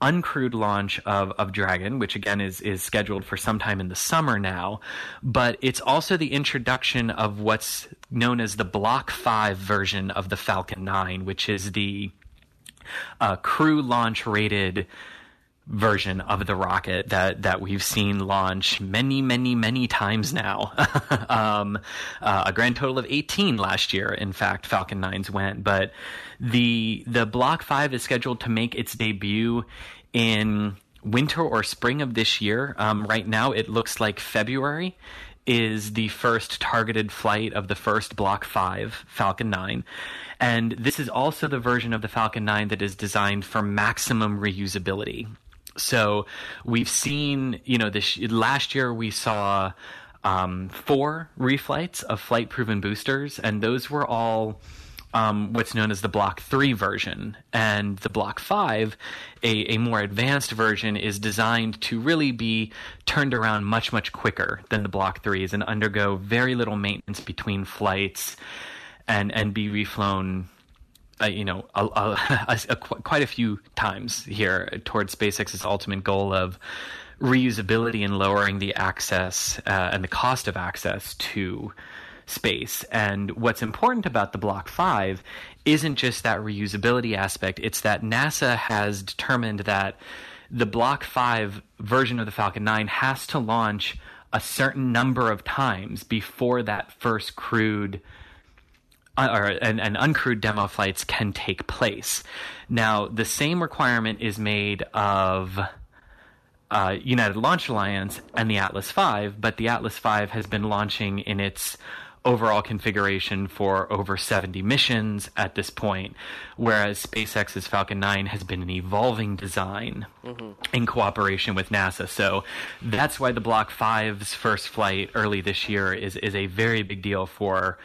uncrewed launch of, of Dragon, which again is is scheduled for sometime in the summer now, but it's also the introduction of what's known as the Block Five version of the Falcon 9, which is the uh, crew launch rated version of the rocket that that we've seen launch many many many times now um, uh, a grand total of 18 last year in fact falcon 9s went but the the block 5 is scheduled to make its debut in winter or spring of this year um, right now it looks like february is the first targeted flight of the first Block 5 Falcon 9. And this is also the version of the Falcon 9 that is designed for maximum reusability. So we've seen, you know, this last year we saw um, four reflights of flight proven boosters, and those were all. Um, what's known as the Block 3 version. And the Block 5, a, a more advanced version, is designed to really be turned around much, much quicker than the Block 3s and undergo very little maintenance between flights and, and be reflown uh, you know, a, a, a, quite a few times here towards SpaceX's ultimate goal of reusability and lowering the access uh, and the cost of access to space. And what's important about the Block 5 isn't just that reusability aspect, it's that NASA has determined that the Block 5 version of the Falcon 9 has to launch a certain number of times before that first crewed or and, and uncrewed demo flights can take place. Now, the same requirement is made of uh, United Launch Alliance and the Atlas V, but the Atlas V has been launching in its overall configuration for over 70 missions at this point, whereas SpaceX's Falcon 9 has been an evolving design mm-hmm. in cooperation with NASA. So that's why the Block 5's first flight early this year is, is a very big deal for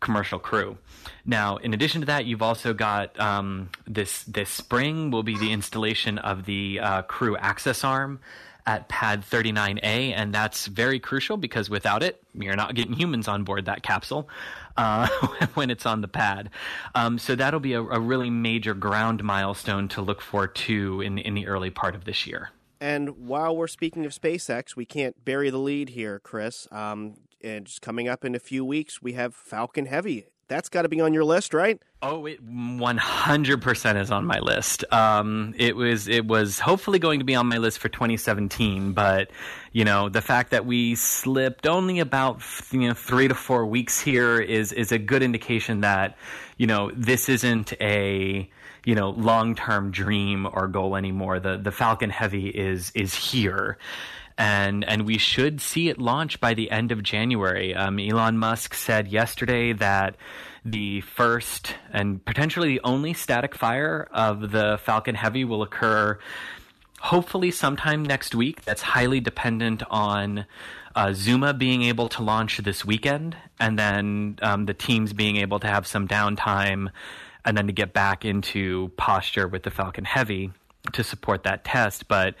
commercial crew. Now, in addition to that, you've also got um, this this spring will be the installation of the uh, crew access arm at pad 39A, and that's very crucial because without it, you're not getting humans on board that capsule uh, when it's on the pad. Um, so that'll be a, a, really major ground milestone to look for too in in the early part of this year. And while we're speaking of SpaceX, we can't bury the lead here, Chris. Um, and just coming up in a few weeks, we have Falcon Heavy that's got to be on your list, right? Oh, it 100% is on my list. Um, it was it was hopefully going to be on my list for 2017, but you know the fact that we slipped only about you know three to four weeks here is is a good indication that you know this isn't a you know long term dream or goal anymore. The the Falcon Heavy is is here and and we should see it launch by the end of January. Um, Elon Musk said yesterday that the first and potentially the only static fire of the Falcon Heavy will occur hopefully sometime next week. That's highly dependent on uh, Zuma being able to launch this weekend, and then um, the teams being able to have some downtime, and then to get back into posture with the Falcon Heavy to support that test. But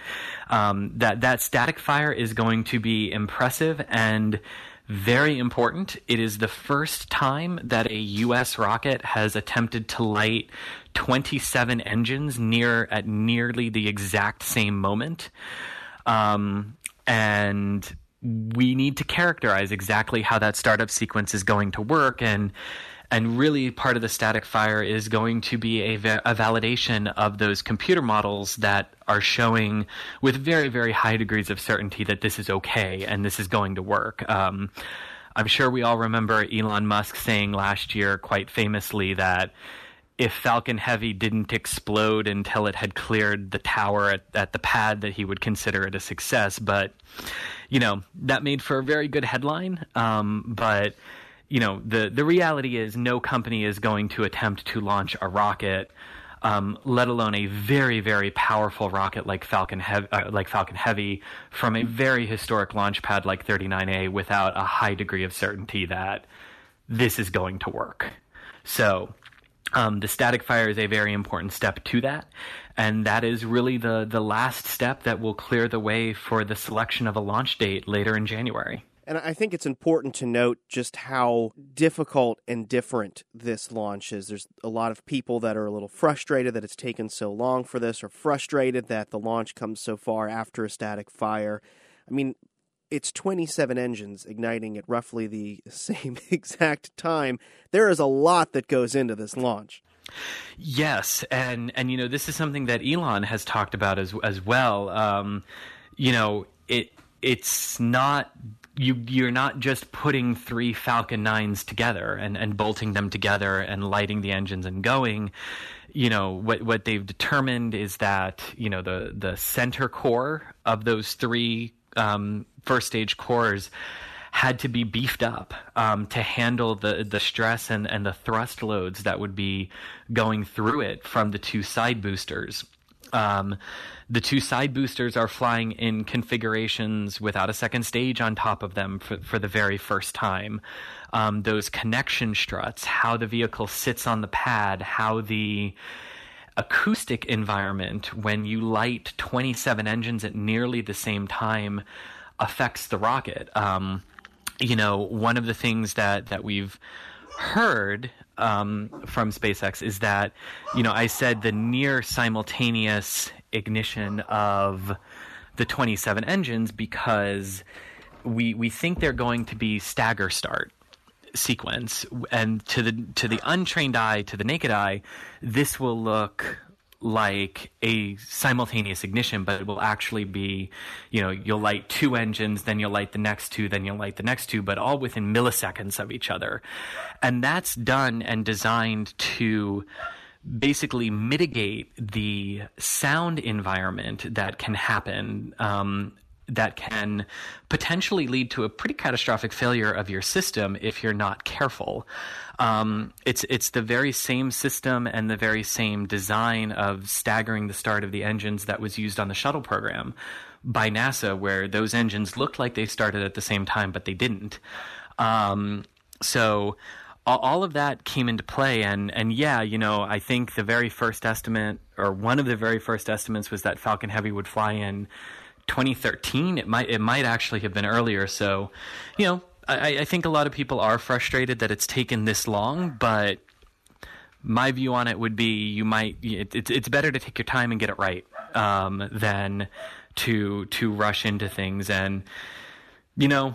um, that that static fire is going to be impressive and very important. It is the first time that a U.S. rocket has attempted to light 27 engines near at nearly the exact same moment. Um, and we need to characterize exactly how that startup sequence is going to work and and really, part of the static fire is going to be a, va- a, validation of those computer models that are showing with very, very high degrees of certainty that this is okay and this is going to work. Um, I'm sure we all remember Elon Musk saying last year, quite famously, that if Falcon Heavy didn't explode until it had cleared the tower at, at the pad, that he would consider it a success. But, you know, that made for a very good headline. Um, but you know, the the reality is no company is going to attempt to launch a rocket, um, let alone a very very powerful rocket like Falcon Heavy, uh, like Falcon Heavy, from a very historic launch pad like 39A without a high degree of certainty that this is going to work. So. Um, the static fire is a very important step to that, and that is really the the last step that will clear the way for the selection of a launch date later in January. And I think it's important to note just how difficult and different this launch is. There's a lot of people that are a little frustrated that it's taken so long for this, or frustrated that the launch comes so far after a static fire. I mean, it's 27 engines igniting at roughly the same exact time. There is a lot that goes into this launch. Yes, and and you know this is something that Elon has talked about as as well. Um, you know it it's not you you're not just putting three Falcon 9s together and, and bolting them together and lighting the engines and going. You know, what what they've determined is that, you know, the the center core of those three um, first stage cores had to be beefed up um, to handle the the stress and, and the thrust loads that would be going through it from the two side boosters. Um, the two side boosters are flying in configurations without a second stage on top of them for, for the very first time. Um, those connection struts, how the vehicle sits on the pad, how the acoustic environment when you light 27 engines at nearly the same time affects the rocket. Um, you know, one of the things that, that we've heard um, from SpaceX is that, you know, I said the near simultaneous ignition of the 27 engines because we we think they're going to be stagger start sequence and to the to the untrained eye to the naked eye this will look like a simultaneous ignition, but it will actually be, you know, you'll light two engines, then you'll light the next two, then you'll light the next two, but all within milliseconds of each other. And that's done and designed to basically mitigate the sound environment that can happen um, that can potentially lead to a pretty catastrophic failure of your system if you're not careful. Um, it's it's the very same system and the very same design of staggering the start of the engines that was used on the shuttle program by NASA, where those engines looked like they started at the same time, but they didn't. Um, so all of that came into play and and yeah you know i think the very first estimate or one of the very first estimates was that falcon heavy would fly in 2013. It might it might actually have been earlier. So, you know, I, I think a lot of people are frustrated that it's taken this long, but my view on it would be you might it, it's it's better to take your time and get it right um, than to to rush into things and you know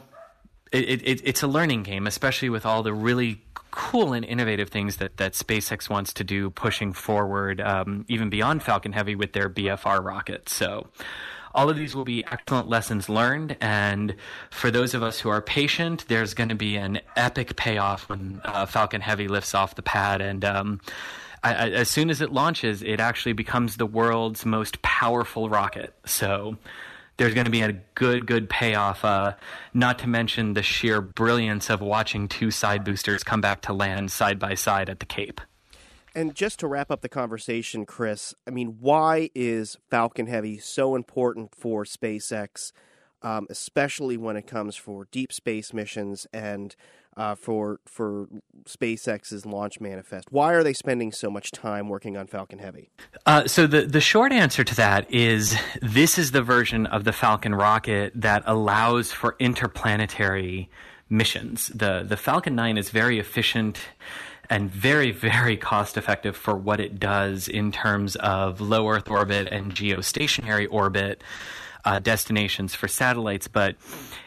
it, it, it's a learning game especially with all the really cool and innovative things that, that SpaceX wants to do, pushing forward um, even beyond Falcon Heavy with their BFR rocket. So, all of these will be excellent lessons learned. And for those of us who are patient, there's going to be an epic payoff when uh, Falcon Heavy lifts off the pad. And um, I, I, as soon as it launches, it actually becomes the world's most powerful rocket. So there's going to be a good, good payoff. Uh, not to mention the sheer brilliance of watching two side boosters come back to land side by side at the Cape. And just to wrap up the conversation, Chris, I mean, why is Falcon Heavy so important for SpaceX, um, especially when it comes for deep space missions and uh, for for SpaceX's launch manifest? Why are they spending so much time working on Falcon Heavy? Uh, so the the short answer to that is this is the version of the Falcon rocket that allows for interplanetary missions. the The Falcon 9 is very efficient and very, very cost effective for what it does in terms of low Earth orbit and geostationary orbit uh, destinations for satellites, but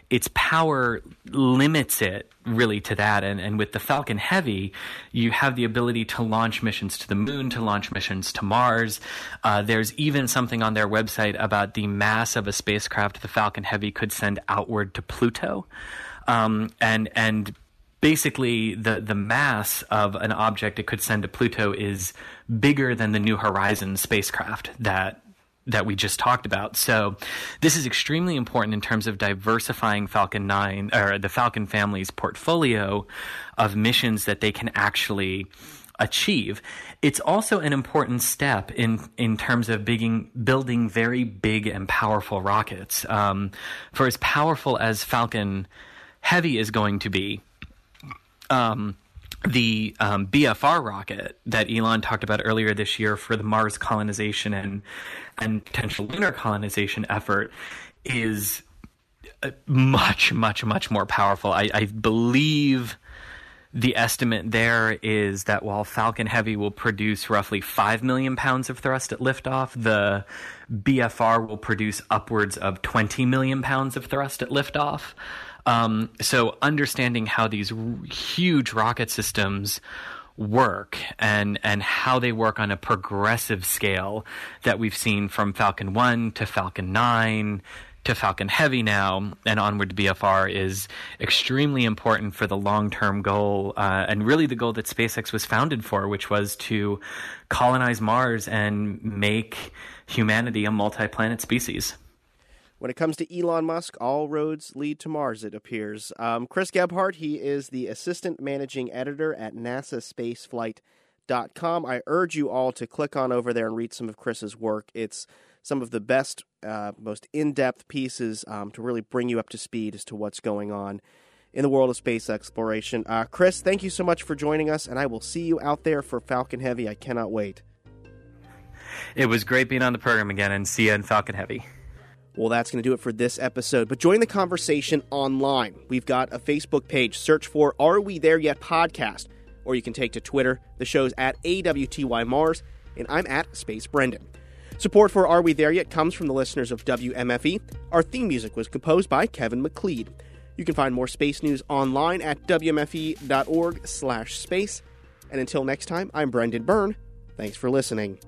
its power limits it really to that. And, and with the Falcon Heavy, you have the ability to launch missions to the moon, to launch missions to Mars. Uh, there's even something on their website about the mass of a spacecraft the Falcon Heavy could send outward to Pluto. Um, and and basically the the mass of an object it could send to Pluto is bigger than the New Horizons spacecraft that that we just talked about. So this is extremely important in terms of diversifying Falcon 9 or the Falcon family's portfolio of missions that they can actually achieve. It's also an important step in in terms of building very big and powerful rockets. Um, for as powerful as Falcon Heavy is going to be, um, the um, BFR rocket that Elon talked about earlier this year for the Mars colonization and and potential lunar colonization effort is uh, much, much, much more powerful. I, I believe the estimate there is that while Falcon Heavy will produce roughly 5 million pounds of thrust at liftoff, the BFR will produce upwards of 20 million pounds of thrust at liftoff. Um, so understanding how these r- huge rocket systems work and and how they work on a progressive scale that we've seen from Falcon 1 to Falcon 9 to Falcon Heavy now and onward to BFR is extremely important for the long term goal uh, and really the goal that SpaceX was founded for, which was to colonize Mars and make humanity a multi planet species. When it comes to Elon Musk, all roads lead to Mars, it appears. Um, Chris Gebhardt, he is the assistant managing editor at NASA NASASpaceflight.com. I urge you all to click on over there and read some of Chris's work. It's some of the best, uh, most in depth pieces um, to really bring you up to speed as to what's going on in the world of space exploration. Uh, Chris, thank you so much for joining us, and I will see you out there for Falcon Heavy. I cannot wait. It was great being on the program again, and see you in Falcon Heavy. Well, that's going to do it for this episode. But join the conversation online. We've got a Facebook page. Search for Are We There Yet podcast. Or you can take to Twitter. The show's at AWTY Mars, and I'm at Space Brendan. Support for Are We There Yet comes from the listeners of WMFE. Our theme music was composed by Kevin MacLeod. You can find more space news online at wmfe.org/space. And until next time, I'm Brendan Byrne. Thanks for listening.